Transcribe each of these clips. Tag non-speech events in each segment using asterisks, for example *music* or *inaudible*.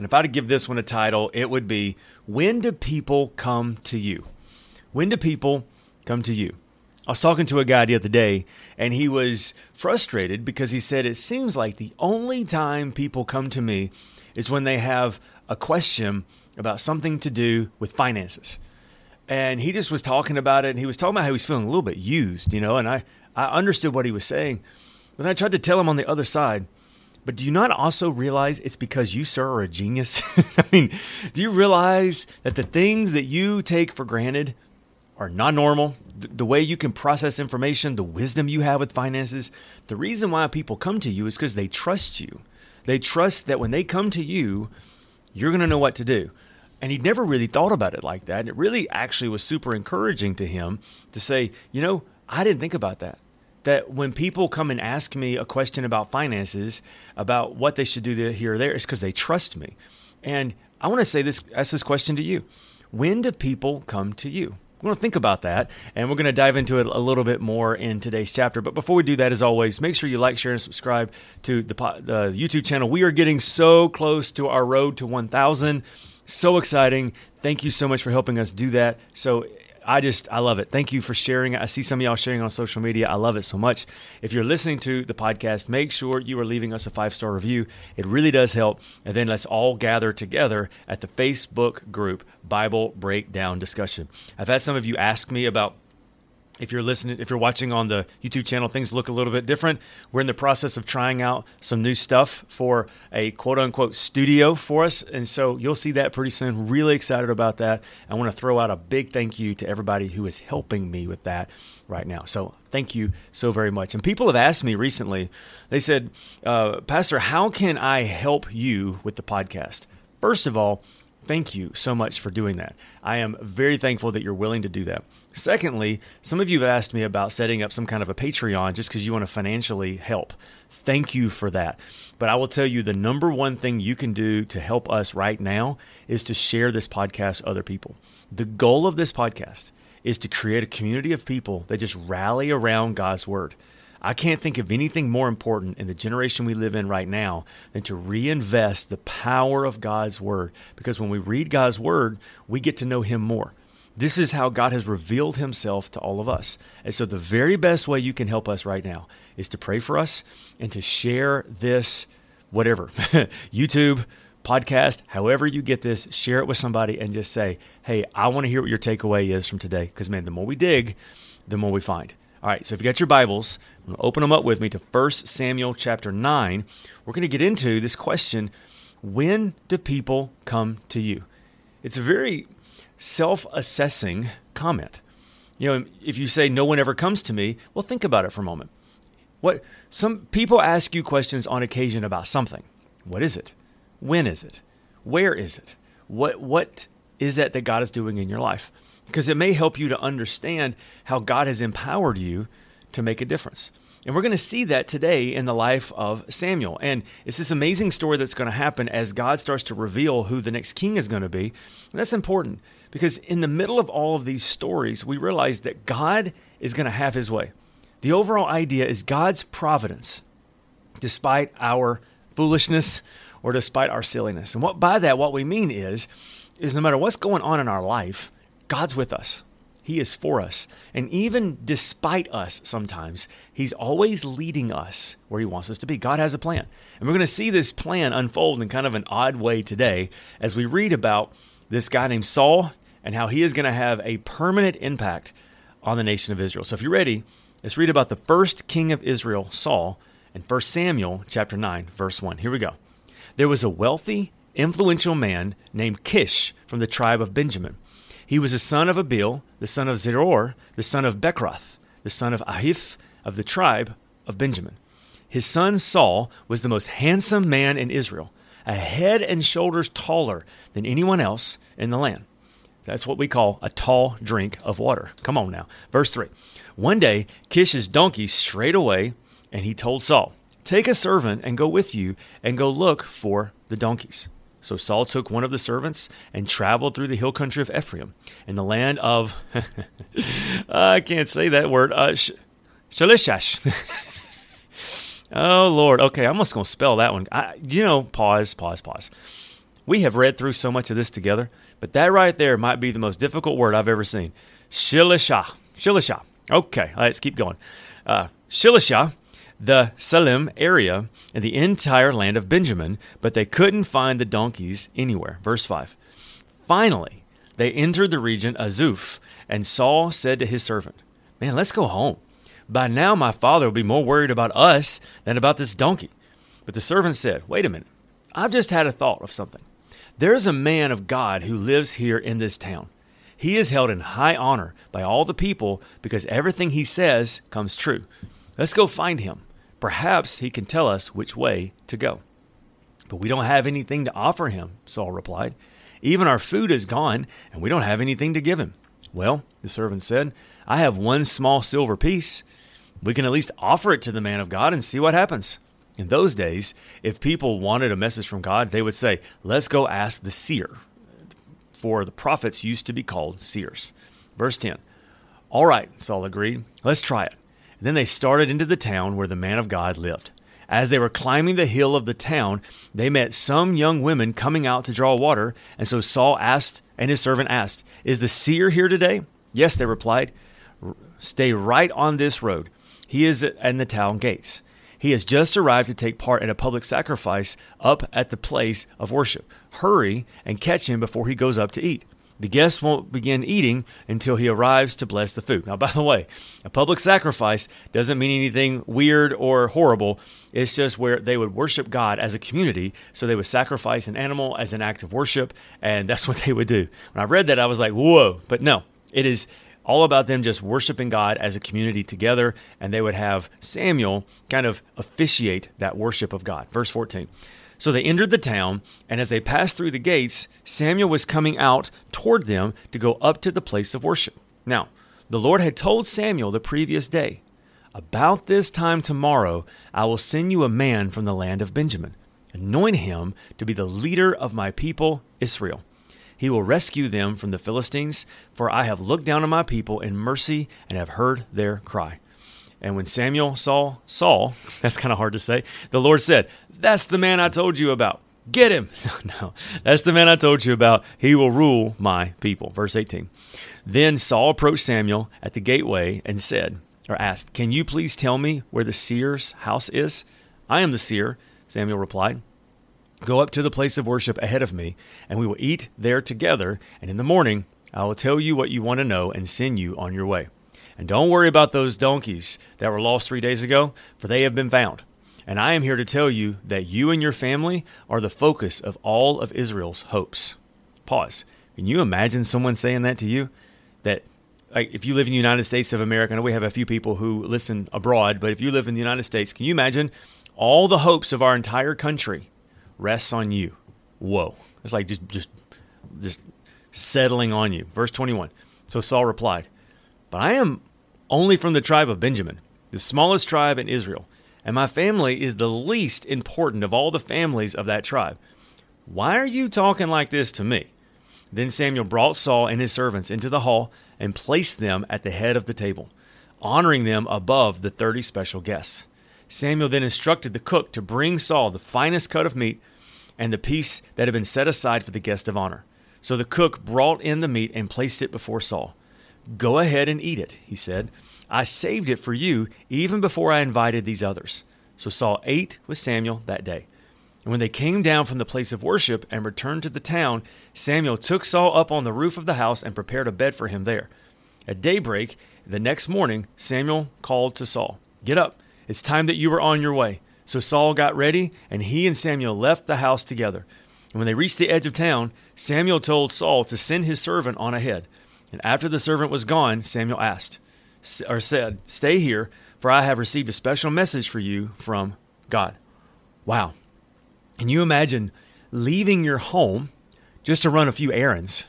And if I had to give this one a title, it would be When Do People Come to You? When do people come to you? I was talking to a guy the other day, and he was frustrated because he said, It seems like the only time people come to me is when they have a question about something to do with finances and he just was talking about it and he was talking about how he's feeling a little bit used you know and i i understood what he was saying but i tried to tell him on the other side but do you not also realize it's because you sir are a genius? *laughs* I mean do you realize that the things that you take for granted are not normal? The, the way you can process information the wisdom you have with finances. The reason why people come to you is because they trust you. They trust that when they come to you you're going to know what to do. And he'd never really thought about it like that. And it really actually was super encouraging to him to say, you know, I didn't think about that. That when people come and ask me a question about finances, about what they should do here or there, it's because they trust me. And I want to say this, ask this question to you. When do people come to you? We're going to think about that, and we're going to dive into it a little bit more in today's chapter. But before we do that, as always, make sure you like, share, and subscribe to the, the YouTube channel. We are getting so close to our road to 1,000. So exciting. Thank you so much for helping us do that. So I just, I love it. Thank you for sharing. I see some of y'all sharing on social media. I love it so much. If you're listening to the podcast, make sure you are leaving us a five star review. It really does help. And then let's all gather together at the Facebook group Bible Breakdown Discussion. I've had some of you ask me about if you're listening, if you're watching on the YouTube channel, things look a little bit different. We're in the process of trying out some new stuff for a quote unquote studio for us. And so you'll see that pretty soon. Really excited about that. I want to throw out a big thank you to everybody who is helping me with that right now. So thank you so very much. And people have asked me recently, they said, uh, Pastor, how can I help you with the podcast? First of all, thank you so much for doing that. I am very thankful that you're willing to do that. Secondly, some of you have asked me about setting up some kind of a Patreon just because you want to financially help. Thank you for that. But I will tell you the number one thing you can do to help us right now is to share this podcast with other people. The goal of this podcast is to create a community of people that just rally around God's word. I can't think of anything more important in the generation we live in right now than to reinvest the power of God's word because when we read God's word, we get to know him more. This is how God has revealed himself to all of us. And so, the very best way you can help us right now is to pray for us and to share this, whatever, *laughs* YouTube, podcast, however you get this, share it with somebody and just say, hey, I want to hear what your takeaway is from today. Because, man, the more we dig, the more we find. All right, so if you got your Bibles, open them up with me to 1 Samuel chapter 9. We're going to get into this question when do people come to you? It's a very self assessing comment. You know, if you say no one ever comes to me, well, think about it for a moment. What some people ask you questions on occasion about something. What is it? When is it? Where is it? What what is that that God is doing in your life? Because it may help you to understand how God has empowered you to make a difference. And we're going to see that today in the life of Samuel. And it's this amazing story that's going to happen as God starts to reveal who the next king is going to be. And that's important because in the middle of all of these stories, we realize that God is going to have his way. The overall idea is God's providence, despite our foolishness or despite our silliness. And what by that what we mean is is no matter what's going on in our life, God's with us. He is for us. And even despite us sometimes, He's always leading us where He wants us to be. God has a plan. And we're going to see this plan unfold in kind of an odd way today as we read about this guy named Saul and how he is going to have a permanent impact on the nation of Israel. So if you're ready, let's read about the first king of Israel, Saul, in 1 Samuel chapter 9, verse 1. Here we go. There was a wealthy, influential man named Kish from the tribe of Benjamin. He was the son of Abiel, the son of Zeror, the son of Becorath, the son of Ahif, of the tribe of Benjamin. His son Saul was the most handsome man in Israel a head and shoulders taller than anyone else in the land. That's what we call a tall drink of water. Come on now. Verse 3. One day, Kish's donkey strayed away, and he told Saul, Take a servant and go with you and go look for the donkeys. So Saul took one of the servants and traveled through the hill country of Ephraim in the land of, *laughs* I can't say that word, uh, Sh- Shalishash. *laughs* oh, Lord. Okay, I'm just going to spell that one. I, you know, pause, pause, pause. We have read through so much of this together, but that right there might be the most difficult word I've ever seen. Shilisha. Shilisha. Okay, let's keep going. Uh, the Salem area and the entire land of Benjamin, but they couldn't find the donkeys anywhere. Verse 5. Finally, they entered the region of Zuph, and Saul said to his servant, Man, let's go home. By now my father will be more worried about us than about this donkey. But the servant said, Wait a minute. I've just had a thought of something. There is a man of God who lives here in this town. He is held in high honor by all the people because everything he says comes true. Let's go find him. Perhaps he can tell us which way to go. But we don't have anything to offer him, Saul replied. Even our food is gone, and we don't have anything to give him. Well, the servant said, I have one small silver piece. We can at least offer it to the man of God and see what happens. In those days, if people wanted a message from God, they would say, Let's go ask the seer. For the prophets used to be called seers. Verse 10. All right, Saul agreed. Let's try it. Then they started into the town where the man of God lived. As they were climbing the hill of the town, they met some young women coming out to draw water. And so Saul asked, and his servant asked, Is the seer here today? Yes, they replied. Stay right on this road. He is in the town gates. He has just arrived to take part in a public sacrifice up at the place of worship. Hurry and catch him before he goes up to eat. The guests won't begin eating until he arrives to bless the food. Now, by the way, a public sacrifice doesn't mean anything weird or horrible. It's just where they would worship God as a community. So they would sacrifice an animal as an act of worship, and that's *laughs* what they would do. When I read that, I was like, whoa. But no, it is all about them just worshiping God as a community together, and they would have Samuel kind of officiate that worship of God. Verse 14. So they entered the town, and as they passed through the gates, Samuel was coming out toward them to go up to the place of worship. Now, the Lord had told Samuel the previous day, About this time tomorrow, I will send you a man from the land of Benjamin. Anoint him to be the leader of my people, Israel. He will rescue them from the Philistines, for I have looked down on my people in mercy and have heard their cry. And when Samuel saw Saul, *laughs* that's kind of hard to say, the Lord said, That's the man I told you about. Get him. *laughs* no, that's the man I told you about. He will rule my people. Verse 18. Then Saul approached Samuel at the gateway and said, or asked, Can you please tell me where the seer's house is? I am the seer, Samuel replied. Go up to the place of worship ahead of me, and we will eat there together, and in the morning I will tell you what you want to know and send you on your way. And don't worry about those donkeys that were lost three days ago, for they have been found. And I am here to tell you that you and your family are the focus of all of Israel's hopes. Pause. Can you imagine someone saying that to you? That like if you live in the United States of America, I know we have a few people who listen abroad, but if you live in the United States, can you imagine all the hopes of our entire country rests on you? Whoa. It's like just just just settling on you. Verse 21. So Saul replied, But I am only from the tribe of Benjamin, the smallest tribe in Israel, and my family is the least important of all the families of that tribe. Why are you talking like this to me? Then Samuel brought Saul and his servants into the hall and placed them at the head of the table, honoring them above the thirty special guests. Samuel then instructed the cook to bring Saul the finest cut of meat and the piece that had been set aside for the guest of honor. So the cook brought in the meat and placed it before Saul. Go ahead and eat it, he said. I saved it for you even before I invited these others. So Saul ate with Samuel that day. And when they came down from the place of worship and returned to the town, Samuel took Saul up on the roof of the house and prepared a bed for him there. At daybreak the next morning, Samuel called to Saul, Get up, it's time that you were on your way. So Saul got ready, and he and Samuel left the house together. And when they reached the edge of town, Samuel told Saul to send his servant on ahead. And after the servant was gone, Samuel asked, or said, Stay here, for I have received a special message for you from God. Wow. Can you imagine leaving your home just to run a few errands.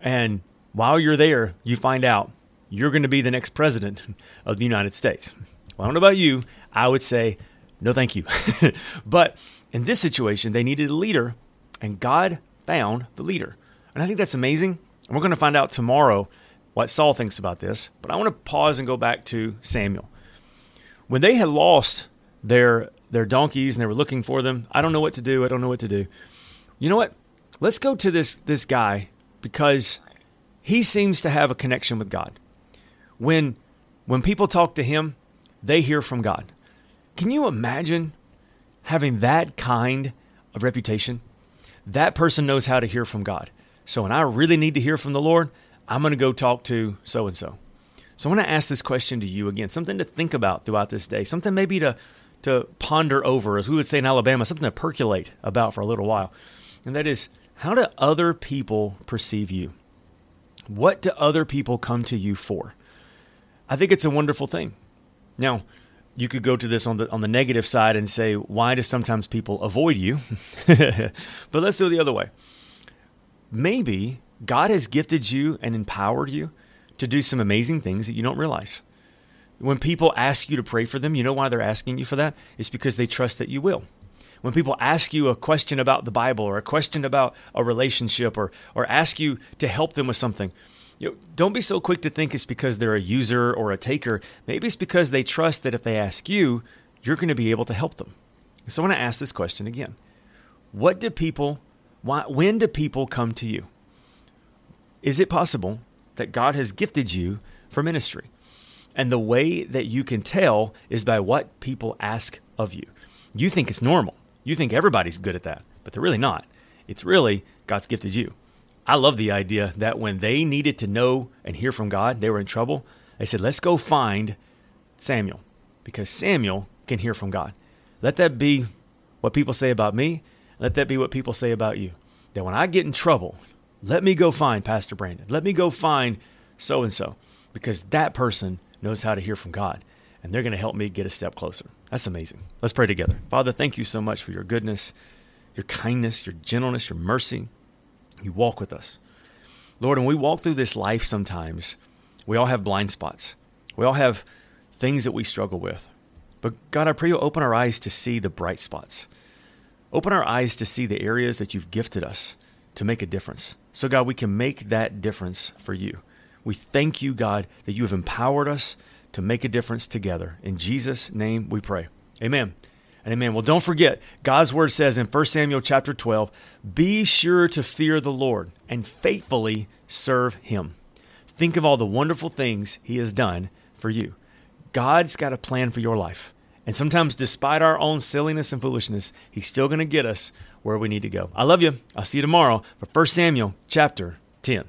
And while you're there, you find out you're going to be the next president *laughs* of the United States. Well, I don't know about you. I would say, no, thank you. *laughs* but in this situation, they needed a leader, and God found the leader. And I think that's amazing. And we're going to find out tomorrow what Saul thinks about this. But I want to pause and go back to Samuel. When they had lost their their donkeys and they were looking for them, I don't know what to do. I don't know what to do. You know what? Let's go to this this guy because he seems to have a connection with God. When when people talk to him, they hear from God. Can you imagine having that kind of reputation? That person knows how to hear from God. So when I really need to hear from the Lord, I'm going to go talk to so and so. So I want to ask this question to you again, something to think about throughout this day, something maybe to to ponder over, as we would say in Alabama, something to percolate about for a little while. And that is, how do other people perceive you? What do other people come to you for? I think it's a wonderful thing. Now, you could go to this on the on the negative side and say, why do sometimes people avoid you? *laughs* but let's do it the other way. Maybe God has gifted you and empowered you to do some amazing things that you don't realize. When people ask you to pray for them, you know why they're asking you for that? It's because they trust that you will. When people ask you a question about the Bible or a question about a relationship or, or ask you to help them with something, you know, don't be so quick to think it's because they're a user or a taker. Maybe it's because they trust that if they ask you, you're going to be able to help them. So I want to ask this question again. What do people, why, when do people come to you? Is it possible that God has gifted you for ministry? And the way that you can tell is by what people ask of you. You think it's normal. You think everybody's good at that, but they're really not. It's really God's gifted you. I love the idea that when they needed to know and hear from God, they were in trouble. They said, let's go find Samuel because Samuel can hear from God. Let that be what people say about me. Let that be what people say about you. That when I get in trouble, let me go find Pastor Brandon. Let me go find so and so because that person knows how to hear from God and they're going to help me get a step closer. That's amazing. Let's pray together. Father, thank you so much for your goodness, your kindness, your gentleness, your mercy. You walk with us. Lord, when we walk through this life sometimes, we all have blind spots. We all have things that we struggle with. But God, I pray you open our eyes to see the bright spots. Open our eyes to see the areas that you've gifted us to make a difference. So, God, we can make that difference for you. We thank you, God, that you have empowered us to make a difference together. In Jesus' name we pray. Amen. And amen. Well, don't forget, God's word says in 1 Samuel chapter 12, be sure to fear the Lord and faithfully serve him. Think of all the wonderful things he has done for you. God's got a plan for your life. And sometimes, despite our own silliness and foolishness, he's still going to get us where we need to go. I love you. I'll see you tomorrow for 1 Samuel chapter 10.